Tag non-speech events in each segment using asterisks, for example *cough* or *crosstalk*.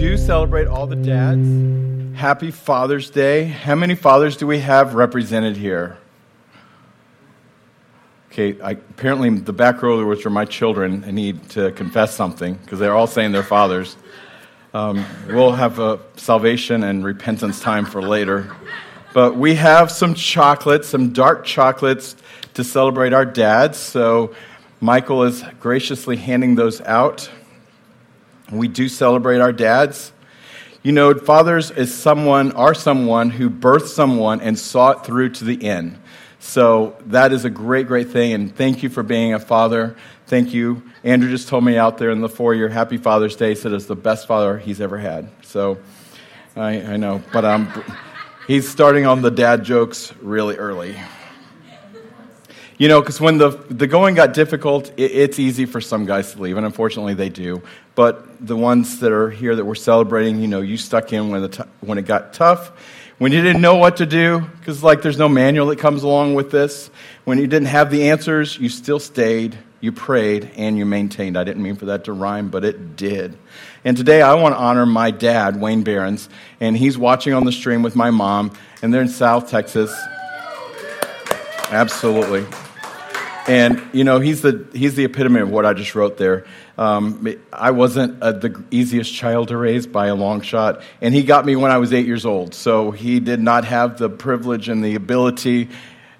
do celebrate all the dads. Happy Father's Day. How many fathers do we have represented here? Okay, I, apparently the back row, which are my children, I need to confess something because they're all saying they're fathers. Um, we'll have a salvation and repentance time for later. But we have some chocolates, some dark chocolates to celebrate our dads. So Michael is graciously handing those out. We do celebrate our dads. You know, fathers is someone, are someone who birthed someone and saw it through to the end. So that is a great, great thing. And thank you for being a father. Thank you. Andrew just told me out there in the foyer, Happy Father's Day. Said it's the best father he's ever had. So I, I know. But he's starting on the dad jokes really early. You know, because when the, the going got difficult, it, it's easy for some guys to leave, and unfortunately they do. But the ones that are here that we're celebrating, you know, you stuck in when, the t- when it got tough, when you didn't know what to do, because like there's no manual that comes along with this. When you didn't have the answers, you still stayed, you prayed, and you maintained. I didn't mean for that to rhyme, but it did. And today I want to honor my dad, Wayne Behrens, and he's watching on the stream with my mom, and they're in South Texas. Absolutely. And you know, he's the he's the epitome of what I just wrote there. Um, I wasn't uh, the easiest child to raise by a long shot, and he got me when I was eight years old. So he did not have the privilege and the ability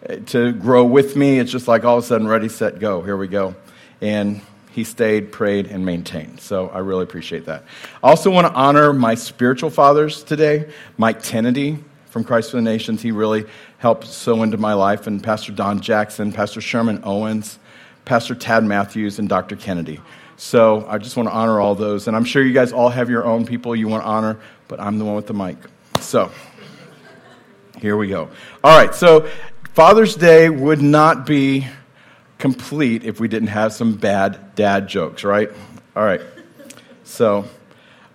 uh, to grow with me. It's just like all of a sudden, ready, set, go. Here we go. And he stayed, prayed, and maintained. So I really appreciate that. I also want to honor my spiritual fathers today. Mike Kennedy from Christ for the Nations, he really helped sow into my life, and Pastor Don Jackson, Pastor Sherman Owens, Pastor Tad Matthews, and Dr. Kennedy. So I just want to honor all those. And I'm sure you guys all have your own people you want to honor, but I'm the one with the mic. So here we go. All right, so Father's Day would not be complete if we didn't have some bad dad jokes, right? All right. So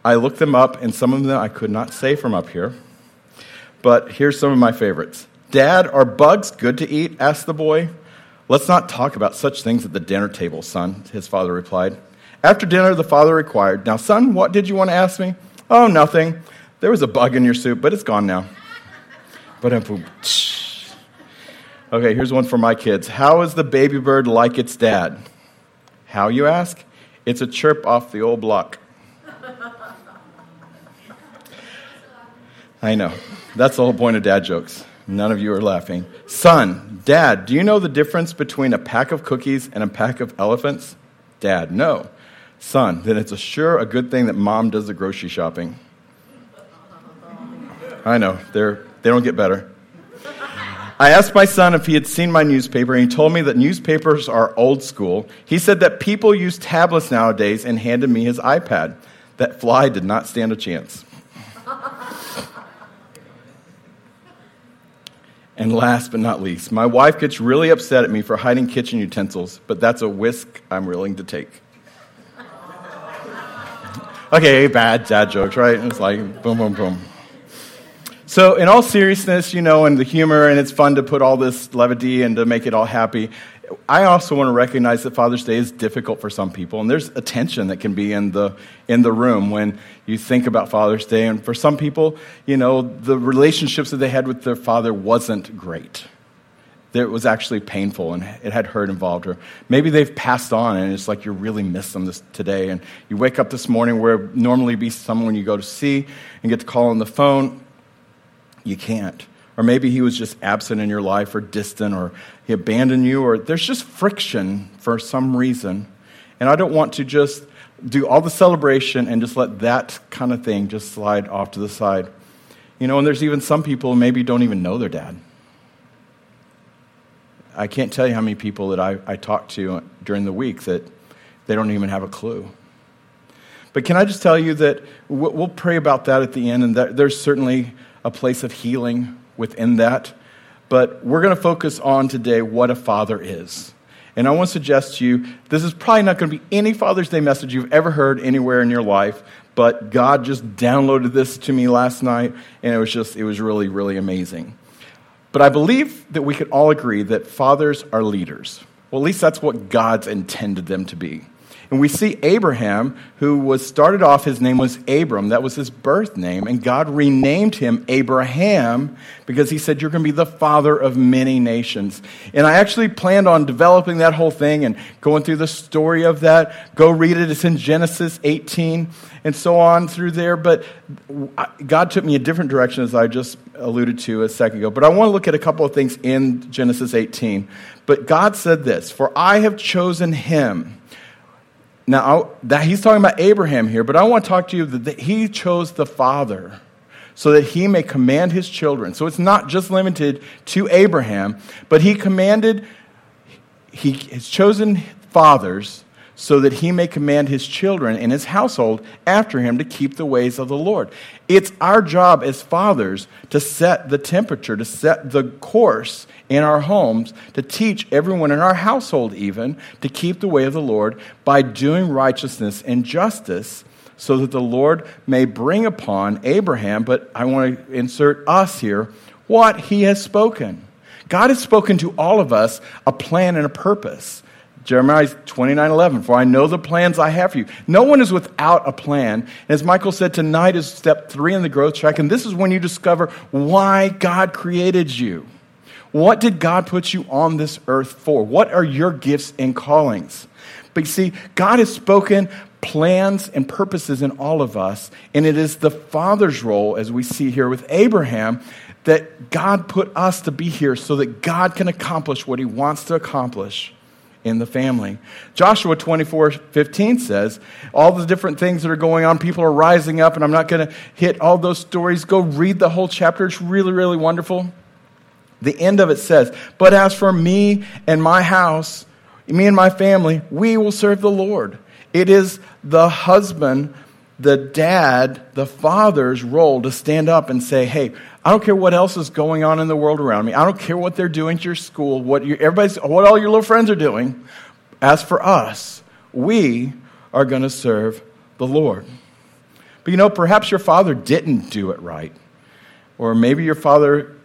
I looked them up, and some of them I could not say from up here. But here's some of my favorites. Dad, are bugs good to eat? asked the boy. Let's not talk about such things at the dinner table, son, his father replied. After dinner, the father inquired, Now, son, what did you want to ask me? Oh, nothing. There was a bug in your soup, but it's gone now. But um, okay, here's one for my kids. How is the baby bird like its dad? How, you ask? It's a chirp off the old block. I know. That's the whole point of dad jokes. None of you are laughing. Son, dad, do you know the difference between a pack of cookies and a pack of elephants? Dad, no. Son, then it's a sure a good thing that mom does the grocery shopping. I know, they're, they don't get better. I asked my son if he had seen my newspaper, and he told me that newspapers are old school. He said that people use tablets nowadays and handed me his iPad. That fly did not stand a chance. And last but not least, my wife gets really upset at me for hiding kitchen utensils, but that's a whisk I'm willing to take. okay, bad dad jokes, right? It's like boom, boom, boom. So, in all seriousness, you know, and the humor, and it's fun to put all this levity and to make it all happy. I also want to recognize that Father's Day is difficult for some people, and there's a tension that can be in the in the room when you think about Father's Day. And for some people, you know, the relationships that they had with their father wasn't great. It was actually painful, and it had hurt involved. Or maybe they've passed on, and it's like you really miss them this, today. And you wake up this morning where normally be someone you go to see and get to call on the phone, you can't or maybe he was just absent in your life or distant or he abandoned you or there's just friction for some reason. And I don't want to just do all the celebration and just let that kind of thing just slide off to the side. You know, and there's even some people who maybe don't even know their dad. I can't tell you how many people that I, I talk to during the week that they don't even have a clue. But can I just tell you that we'll pray about that at the end, and there's certainly a place of healing within that. But we're going to focus on today what a father is. And I want to suggest to you this is probably not going to be any Father's Day message you've ever heard anywhere in your life, but God just downloaded this to me last night, and it was just, it was really, really amazing. But I believe that we could all agree that fathers are leaders. Well, at least that's what God's intended them to be. And we see Abraham, who was started off, his name was Abram. That was his birth name. And God renamed him Abraham because he said, You're going to be the father of many nations. And I actually planned on developing that whole thing and going through the story of that. Go read it. It's in Genesis 18 and so on through there. But God took me a different direction, as I just alluded to a second ago. But I want to look at a couple of things in Genesis 18. But God said this For I have chosen him now, that he's talking about Abraham here, but I want to talk to you that he chose the father so that he may command his children. So it's not just limited to Abraham, but he commanded, he has chosen fathers so that he may command his children and his household after him to keep the ways of the Lord. It's our job as fathers to set the temperature, to set the course in our homes, to teach everyone in our household, even, to keep the way of the Lord by doing righteousness and justice, so that the Lord may bring upon Abraham, but I want to insert us here, what he has spoken. God has spoken to all of us a plan and a purpose. Jeremiah 29 11, for I know the plans I have for you. No one is without a plan. As Michael said, tonight is step three in the growth track, and this is when you discover why God created you. What did God put you on this earth for? What are your gifts and callings? But you see, God has spoken plans and purposes in all of us, and it is the Father's role, as we see here with Abraham, that God put us to be here so that God can accomplish what he wants to accomplish in the family. Joshua 24 15 says, all the different things that are going on, people are rising up, and I'm not going to hit all those stories. Go read the whole chapter. It's really, really wonderful. The end of it says, But as for me and my house, me and my family, we will serve the Lord. It is the husband, the dad, the father's role to stand up and say, Hey, I don't care what else is going on in the world around me. I don't care what they're doing at your school, what, you, everybody's, what all your little friends are doing. As for us, we are going to serve the Lord. But you know, perhaps your father didn't do it right. Or maybe your father,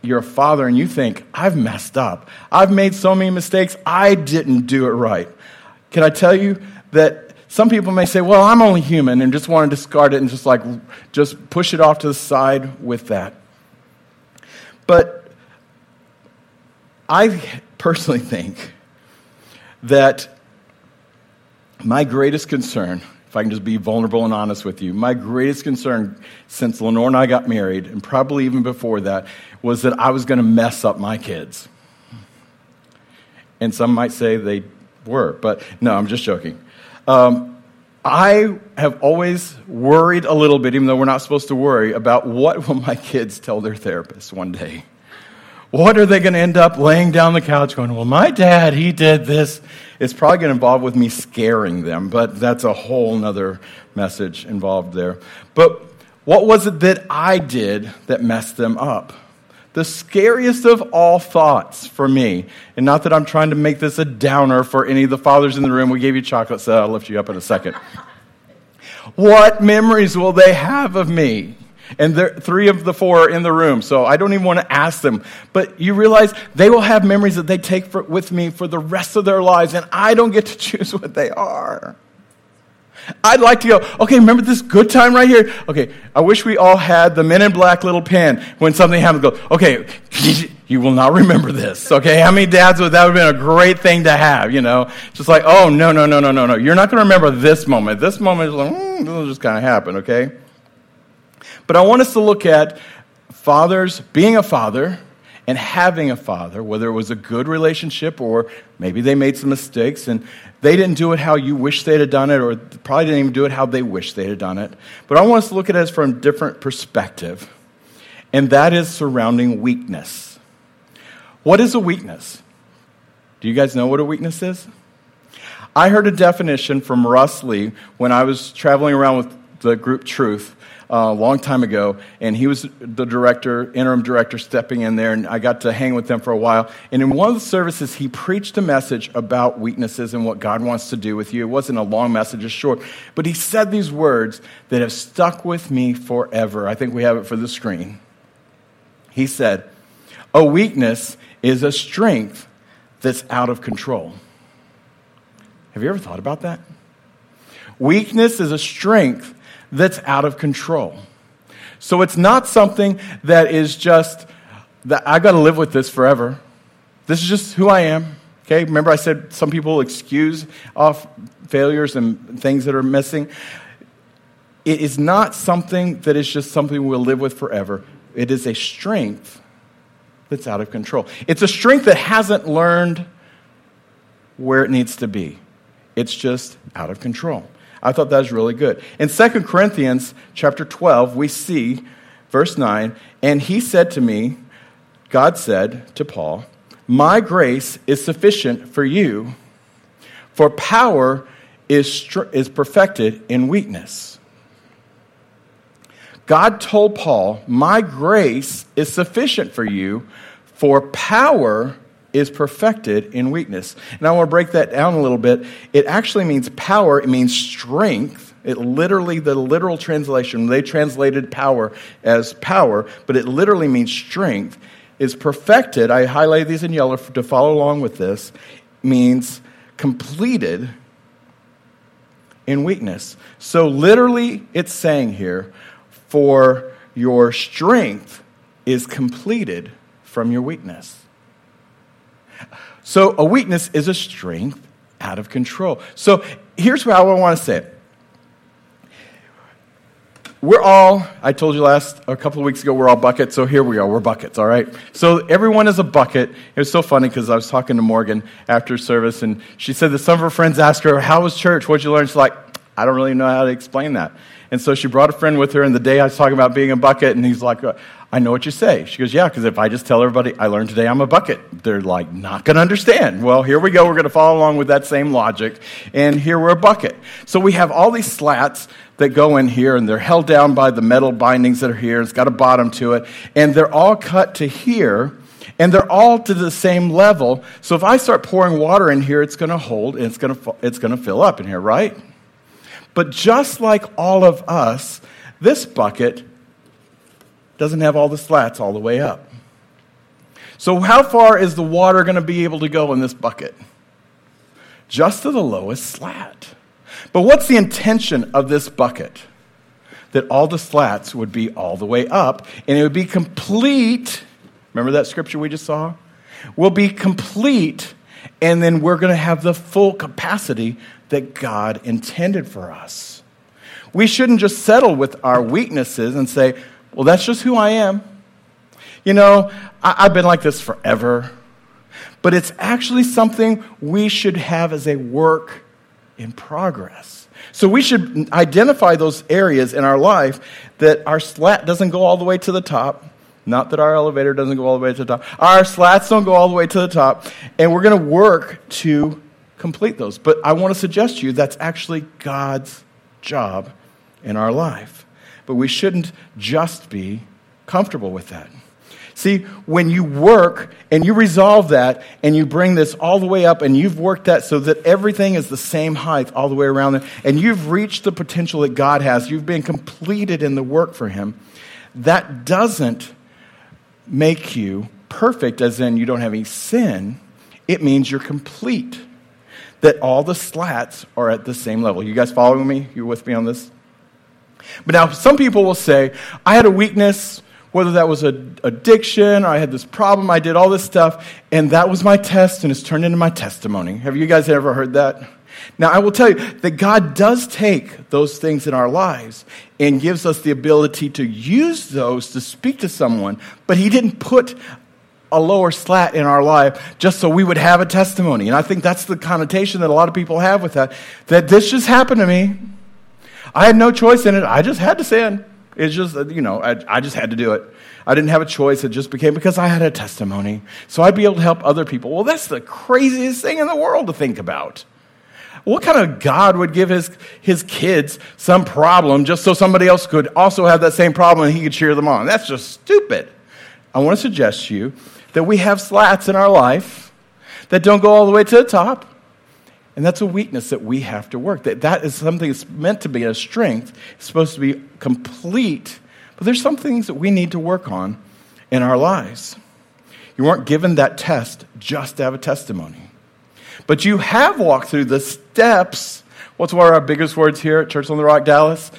you're a father and you think, I've messed up. I've made so many mistakes. I didn't do it right. Can I tell you that some people may say, well, I'm only human and just want to discard it and just like, just push it off to the side with that. But I personally think that my greatest concern, if I can just be vulnerable and honest with you, my greatest concern since Lenore and I got married, and probably even before that, was that I was going to mess up my kids. And some might say they were, but no, I'm just joking. Um, I have always worried a little bit, even though we're not supposed to worry, about what will my kids tell their therapist one day. What are they going to end up laying down the couch going, Well, my dad, he did this. It's probably going to involve with me scaring them, but that's a whole other message involved there. But what was it that I did that messed them up? The scariest of all thoughts for me, and not that I'm trying to make this a downer for any of the fathers in the room, we gave you chocolate, so I'll lift you up in a second. what memories will they have of me? And three of the four are in the room, so I don't even want to ask them. But you realize they will have memories that they take for, with me for the rest of their lives, and I don't get to *laughs* choose what they are. I'd like to go, okay, remember this good time right here? Okay, I wish we all had the men in black little pen when something happens, go, okay, *laughs* you will not remember this, okay? How many dads would that would have been a great thing to have, you know? Just like, oh, no, no, no, no, no, no. You're not going to remember this moment. This moment is like, mm, this will just kind of happen, okay? But I want us to look at fathers, being a father, and having a father, whether it was a good relationship or maybe they made some mistakes and they didn't do it how you wish they'd have done it, or probably didn't even do it how they wish they'd have done it. But I want us to look at it from a different perspective, and that is surrounding weakness. What is a weakness? Do you guys know what a weakness is? I heard a definition from Russ Lee when I was traveling around with the group Truth uh, a long time ago, and he was the director, interim director, stepping in there, and I got to hang with them for a while. And in one of the services, he preached a message about weaknesses and what God wants to do with you. It wasn't a long message, just short, but he said these words that have stuck with me forever. I think we have it for the screen. He said, A weakness is a strength that's out of control. Have you ever thought about that? Weakness is a strength that's out of control. So it's not something that is just that I got to live with this forever. This is just who I am. Okay, remember I said some people excuse off failures and things that are missing. It is not something that is just something we'll live with forever. It is a strength that's out of control. It's a strength that hasn't learned where it needs to be. It's just out of control. I thought that was really good. In 2 Corinthians chapter 12, we see verse 9, and he said to me, God said to Paul, My grace is sufficient for you, for power is, is perfected in weakness. God told Paul, My grace is sufficient for you, for power is perfected in weakness. And I want to break that down a little bit. It actually means power, it means strength. It literally, the literal translation, they translated power as power, but it literally means strength, is perfected. I highlight these in yellow to follow along with this, means completed in weakness. So, literally, it's saying here, for your strength is completed from your weakness. So a weakness is a strength out of control. So here's what I want to say. We're all, I told you last, a couple of weeks ago, we're all buckets, so here we are, we're buckets, all right? So everyone is a bucket. It was so funny because I was talking to Morgan after service, and she said that some of her friends asked her, How was church? What'd you learn? She's like, I don't really know how to explain that. And so she brought a friend with her, and the day I was talking about being a bucket, and he's like, I know what you say. She goes, Yeah, because if I just tell everybody I learned today I'm a bucket, they're like, not going to understand. Well, here we go. We're going to follow along with that same logic. And here we're a bucket. So we have all these slats that go in here, and they're held down by the metal bindings that are here. It's got a bottom to it. And they're all cut to here and they're all to the same level. So if I start pouring water in here, it's going to hold and it's going to it's going to fill up in here, right? But just like all of us, this bucket doesn't have all the slats all the way up. So, how far is the water going to be able to go in this bucket? Just to the lowest slat. But what's the intention of this bucket? That all the slats would be all the way up and it would be complete. Remember that scripture we just saw? Will be complete, and then we're going to have the full capacity that God intended for us. We shouldn't just settle with our weaknesses and say, well, that's just who I am. You know, I, have been like this forever. But it's actually something we should have as a work in progress. So we should identify those areas in our life that our slat doesn't go all the way to the top. Not that our elevator doesn't go all the way to the top. Our slats don't go all the way to the top. And we're going to work to complete those. But I want to suggest to you that's actually God's job in our life. But we shouldn't just be comfortable with that. See, when you work and you resolve that and you bring this all the way up and you've worked that so that everything is the same height all the way around and you've reached the potential that God has, you've been completed in the work for Him, that doesn't make you perfect, as in you don't have any sin. It means you're complete. That all the slats are at the same level. You guys following me? You with me on this? But now, some people will say, I had a weakness, whether that was an addiction, or I had this problem, I did all this stuff, and that was my test, and it's turned into my testimony. Have you guys ever heard that? Now, I will tell you that God does take those things in our lives and gives us the ability to use those to speak to someone, but He didn't put a lower slat in our life just so we would have a testimony. And I think that's the connotation that a lot of people have with that, that this just happened to me. I had no choice in it. I just had to sin. It's just, you know, I, I just had to do it. I didn't have a choice. It just became because I had a testimony. So I'd be able to help other people. Well, that's the craziest thing in the world to think about. What kind of God would give his, his kids some problem just so somebody else could also have that same problem and he could cheer them on? That's just stupid. I want to suggest to you that we have slats in our life that don't go all the way to the top and that's a weakness that we have to work. That, that is something that's meant to be a strength. It's supposed to be complete. But there's some things that we need to work on in our lives. You weren't given that test just to have a testimony. But you have walked through the steps. What's one of our biggest words here at Church on the Rock, Dallas?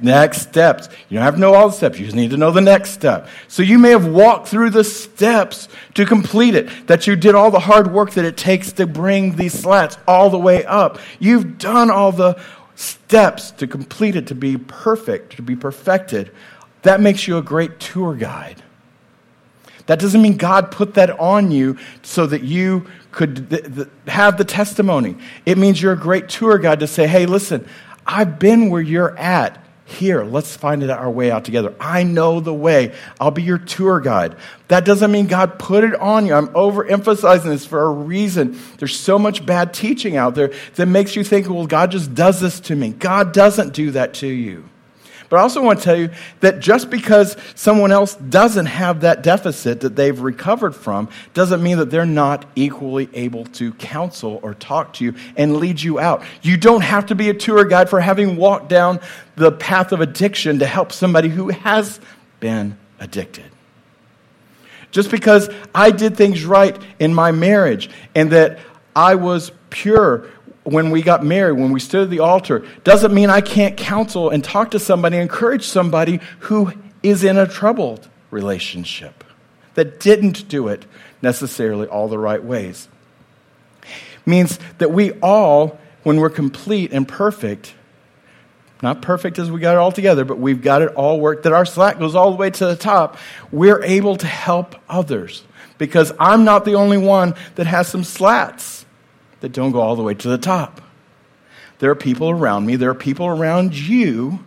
Next steps. You don't have to know all the steps. You just need to know the next step. So you may have walked through the steps to complete it, that you did all the hard work that it takes to bring these slats all the way up. You've done all the steps to complete it, to be perfect, to be perfected. That makes you a great tour guide. That doesn't mean God put that on you so that you could th- th- have the testimony. It means you're a great tour guide to say, hey, listen, I've been where you're at. Here, let's find it our way out together. I know the way. I'll be your tour guide. That doesn't mean God put it on you. I'm overemphasizing this for a reason. There's so much bad teaching out there that makes you think, well, God just does this to me. God doesn't do that to you. But I also want to tell you that just because someone else doesn't have that deficit that they've recovered from doesn't mean that they're not equally able to counsel or talk to you and lead you out. You don't have to be a tour guide for having walked down the path of addiction to help somebody who has been addicted. Just because I did things right in my marriage and that I was pure when we got married, when we stood at the altar, doesn't mean I can't counsel and talk to somebody, encourage somebody who is in a troubled relationship that didn't do it necessarily all the right ways. Means that we all, when we're complete and perfect, not perfect as we got it all together, but we've got it all worked, that our slack goes all the way to the top, we're able to help others. Because I'm not the only one that has some slats that don't go all the way to the top. There are people around me, there are people around you.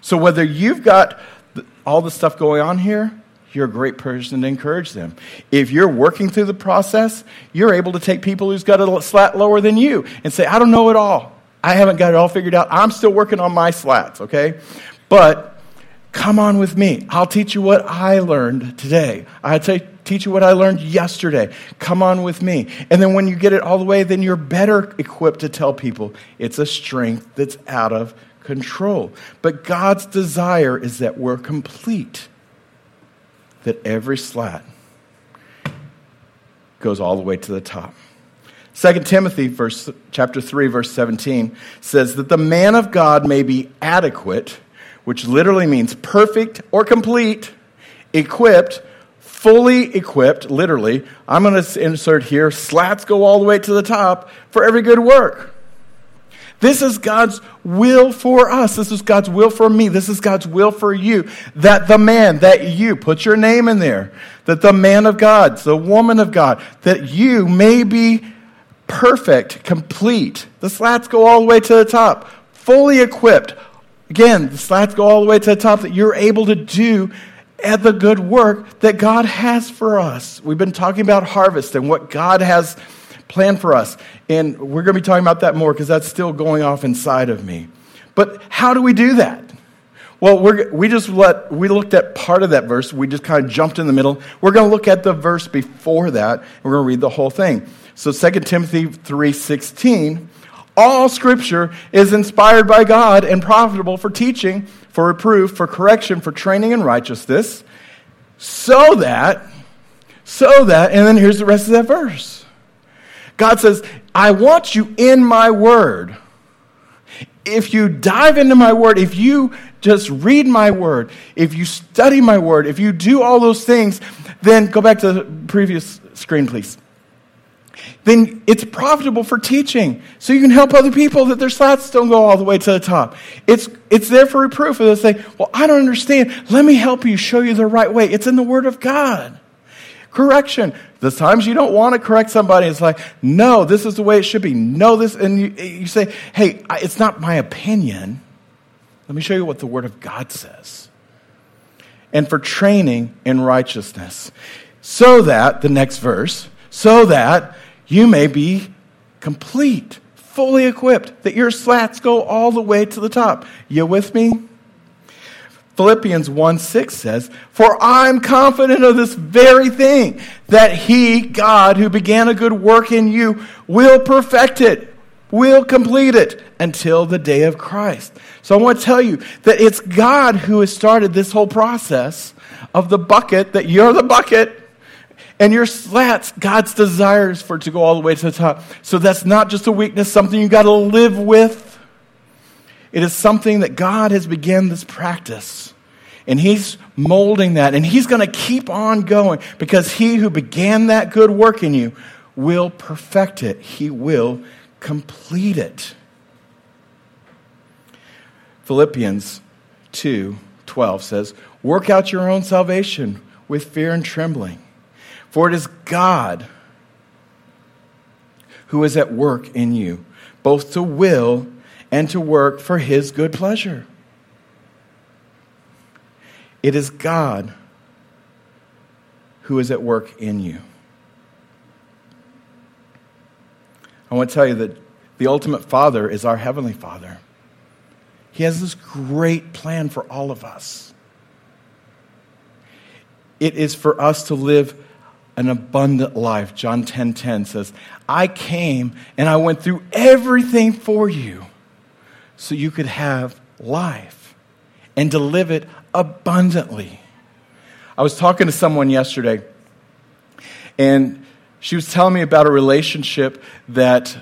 So whether you've got all the stuff going on here, you're a great person to encourage them. If you're working through the process, you're able to take people who's got a slat lower than you and say, I don't know it all. I haven't got it all figured out. I'm still working on my slats, okay? But come on with me. I'll teach you what I learned today. I take teach you what I learned yesterday. Come on with me. And then when you get it all the way, then you're better equipped to tell people it's a strength that's out of control. But God's desire is that we're complete, that every slat goes all the way to the top. 2 Timothy verse, chapter 3 verse 17 says that the man of God may be adequate, which literally means perfect or complete, equipped fully equipped, literally. I'm going to insert here slats go all the way to the top for every good work. This is God's will for us. This is God's will for me. This is God's will for you. That the man, that you, put your name in there, that the man of God, the woman of God, that you may be perfect, complete. The slats go all the way to the top, fully equipped. Again, the slats go all the way to the top that you're able to do at the good work that God has for us. We've been talking about harvest and what God has planned for us. And we're going to be talking about that more because that's still going off inside of me. But how do we do that? Well, we just let, we looked at part of that verse. We just kind of jumped in the middle. We're going to look at the verse before that. And we're going to read the whole thing. So 2 Timothy 3.16, all scripture is inspired by God and profitable for teaching, for reproof, for correction, for training in righteousness, so that, so that, and then here's the rest of that verse. God says, I want you in my word. If you dive into my word, if you just read my word, if you study my word, if you do all those things, then go back to the previous screen, please then it's profitable for teaching. So you can help other people that their slats don't go all the way to the top. It's, it's there for reproof. And they'll say, Well, I don't understand. Let me help you show you the right way. It's in the Word of God. Correction. The times you don't want to correct somebody, it's like, No, this is the way it should be. No, this. And you, you say, Hey, it's not my opinion. Let me show you what the Word of God says. And for training in righteousness. So that, the next verse, so that you may be complete, fully equipped, that your slats go all the way to the top. You with me? Philippians 1 6 says, For I'm confident of this very thing, that He, God, who began a good work in you, will perfect it, will complete it until the day of Christ. So I want to tell you that it's God who has started this whole process of the bucket, that you're the bucket, And your slats, God's desires for it to go all the way to the top. So that's not just a weakness, something you got to live with. It is something that God has begun this practice. And He's molding that. And He's going to keep on going because He who began that good work in you will perfect it, He will complete it. Philippians 2 12 says, Work out your own salvation with fear and trembling, for it is God who is at work in you, both to will and to work for his good pleasure. It is God who is at work in you. I want to tell you that the ultimate Father is our Heavenly Father. He has this great plan for all of us. It is for us to live an abundant life. John 10:10 10, 10 says, "I came and I went through everything for you so you could have life and to live it abundantly." I was talking to someone yesterday and she was telling me about a relationship that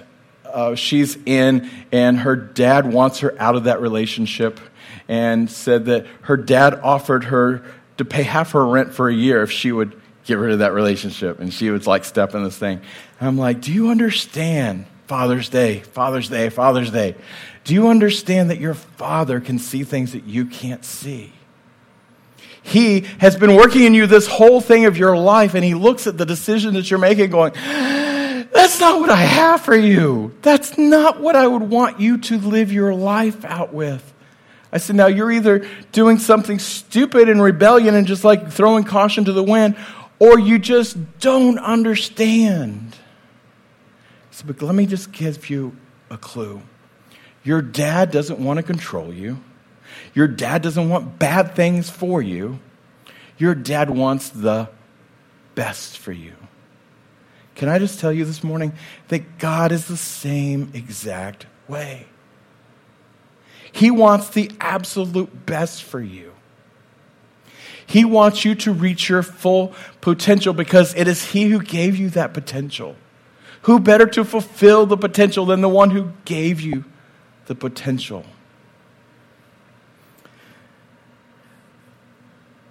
uh, she's in, and her dad wants her out of that relationship, and said that her dad offered her to pay half her rent for a year if she would get rid of that relationship. And she would like step in this thing. And I'm like, Do you understand Father's Day, Father's Day, Father's Day? Do you understand that your father can see things that you can't see? He has been working in you this whole thing of your life, and he looks at the decision that you're making, going, That's not what I have for you. That's not what I would want you to live your life out with. I said, Now you're either doing something stupid in rebellion and just like throwing caution to the wind, or you just don't understand. Said, But let me just give you a clue. Your dad doesn't want to control you. Your dad doesn't want bad things for you. Your dad wants the best for you. Can I just tell you this morning that God is the same exact way? He wants the absolute best for you. He wants you to reach your full potential because it is He who gave you that potential. Who better to fulfill the potential than the one who gave you the potential?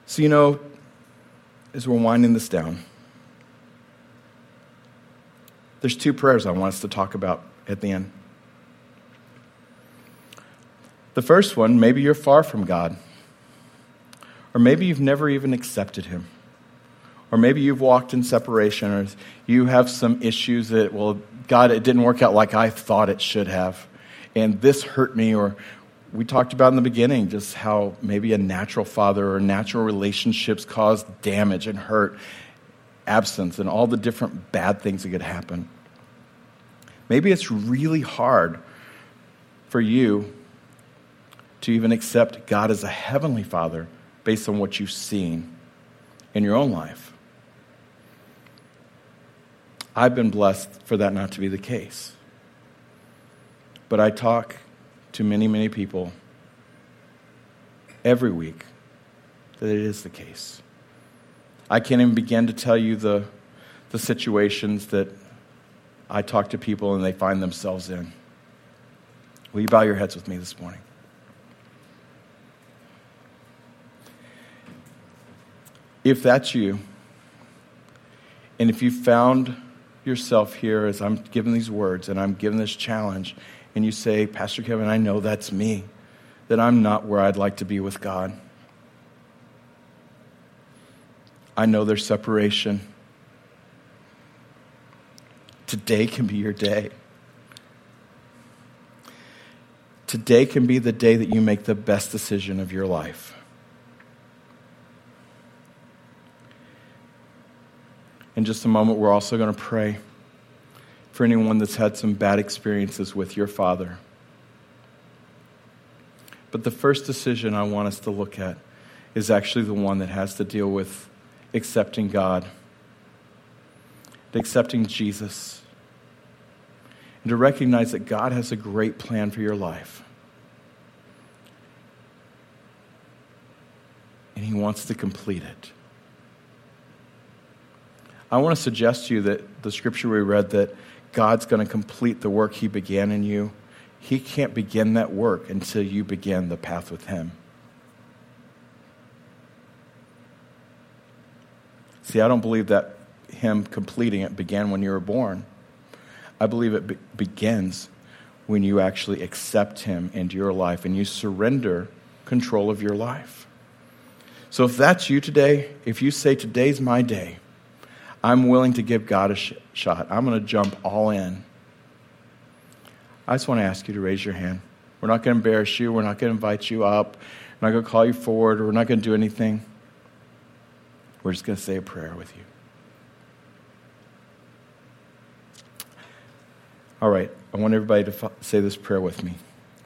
So, you know, as we're winding this down, there's two prayers I want us to talk about at the end. The first one, maybe you're far from God, or maybe you've never even accepted Him, or maybe you've walked in separation, or you have some issues that, well, God, it didn't work out like I thought it should have, and this hurt me, or we talked about in the beginning just how maybe a natural father or natural relationships cause damage and hurt, absence, and all the different bad things that could happen. Maybe it's really hard for you to even accept God as a heavenly father based on what you've seen in your own life. I've been blessed for that not to be the case. But I talk to many, many people every week that it is the case. I can't even begin to tell you the, the situations that I talk to people and they find themselves in. Will you bow your heads with me this morning? If that's you, and if you found yourself here as I'm giving these words and I'm giving this challenge, and you say, Pastor Kevin, I know that's me, that I'm not where I'd like to be with God. I know there's separation. Today can be your day. Today can be the day that you make the best decision of your life. In just a moment, we're also going to pray for anyone that's had some bad experiences with your father. But the first decision I want us to look at is actually the one that has to deal with accepting God, accepting Jesus, and to recognize that God has a great plan for your life. And He wants to complete it. I want to suggest to you that the scripture we read that God's going to complete the work He began in you. He can't begin that work until you begin the path with Him. See, I don't believe that Him completing it began when you were born. I believe it be- begins when you actually accept Him into your life and you surrender control of your life. So if that's you today, if you say, Today's my day, I'm willing to give God a sh- shot, I'm going to jump all in. I just want to ask you to raise your hand. We're not going to embarrass you. We're not going to invite you up. We're not going to call you forward. We're not going to do anything. We're just going to say a prayer with you. All right, I want everybody to say this prayer with me.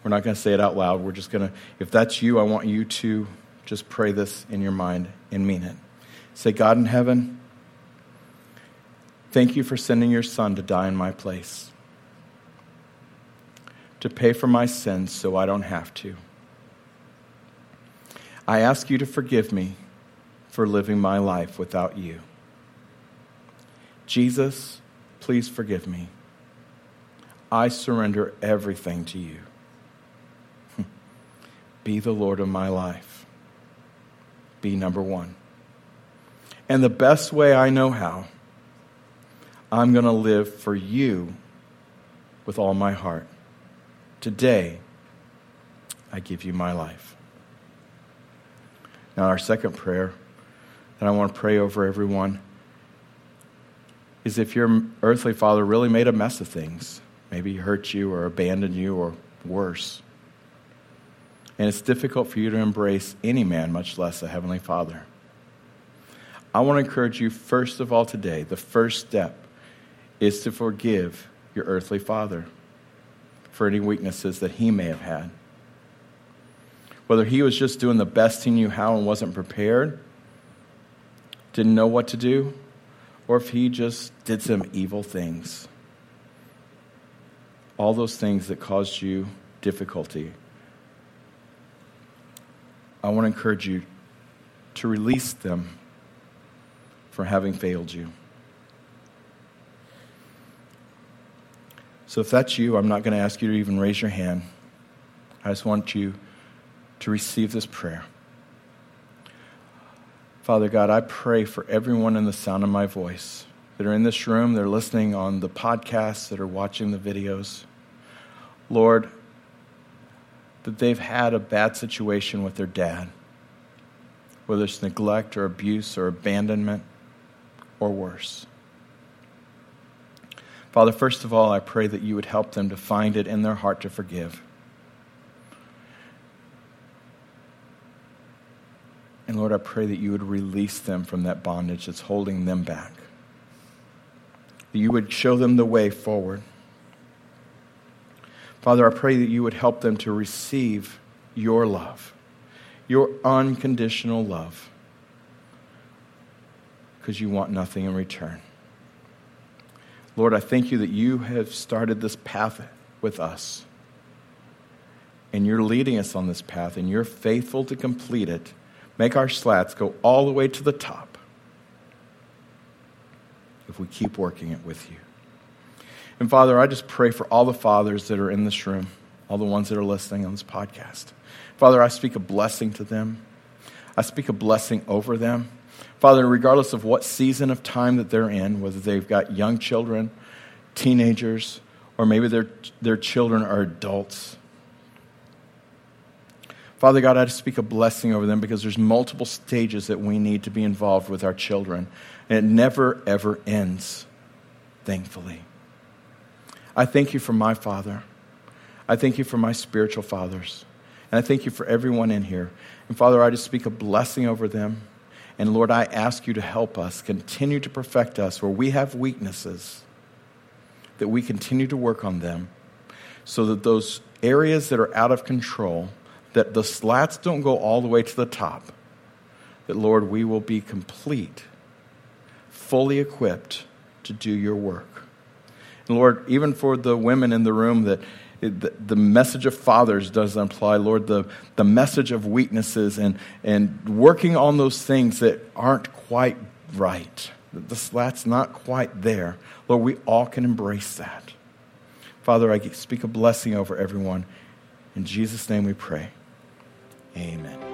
We're not going to say it out loud. We're just going to, if that's you, I want you to just pray this in your mind and mean it. Say, God in heaven, thank you for sending your son to die in my place, to pay for my sins so I don't have to. I ask you to forgive me for living my life without you. Jesus, please forgive me. I surrender everything to you. *laughs* Be the Lord of my life. Be number one. And the best way I know how, I'm going to live for you with all my heart. Today, I give you my life. Now, our second prayer that I want to pray over everyone is if your earthly father really made a mess of things, maybe hurt you or abandoned you or worse. And it's difficult for you to embrace any man, much less a heavenly father. I want to encourage you, first of all, today, the first step is to forgive your earthly father for any weaknesses that he may have had. Whether he was just doing the best he knew how and wasn't prepared, didn't know what to do, or if he just did some evil things all those things that caused you difficulty. I want to encourage you to release them for having failed you. So if that's you, I'm not going to ask you to even raise your hand. I just want you to receive this prayer. Father God, I pray for everyone in the sound of my voice that are in this room, that are listening on the podcasts, that are watching the videos. Lord, that they've had a bad situation with their dad, whether it's neglect or abuse or abandonment or worse. Father, first of all, I pray that you would help them to find it in their heart to forgive. And Lord, I pray that you would release them from that bondage that's holding them back. That you would show them the way forward. Father, I pray that you would help them to receive your love, your unconditional love, because you want nothing in return. Lord, I thank you that you have started this path with us. And you're leading us on this path, and you're faithful to complete it. Make our slats go all the way to the top if we keep working it with you. And Father, I just pray for all the fathers that are in this room, all the ones that are listening on this podcast. Father, I speak a blessing to them. I speak a blessing over them. Father, regardless of what season of time that they're in, whether they've got young children, teenagers, or maybe their, their children are adults. Father God, I just speak a blessing over them because there's multiple stages that we need to be involved with our children. And it never, ever ends, thankfully. I thank you for my father. I thank you for my spiritual fathers. And I thank you for everyone in here. And Father, I just speak a blessing over them. And Lord, I ask you to help us, continue to perfect us where we have weaknesses, that we continue to work on them so that those areas that are out of control, that the slats don't go all the way to the top, that Lord, we will be complete, fully equipped to do your work. And Lord, even for the women in the room that the, message of fathers does imply, Lord, the, the message of weaknesses and, and working on those things that aren't quite right. that the slat's not quite there. Lord, we all can embrace that. Father, I speak a blessing over everyone. In Jesus' name we pray. Amen.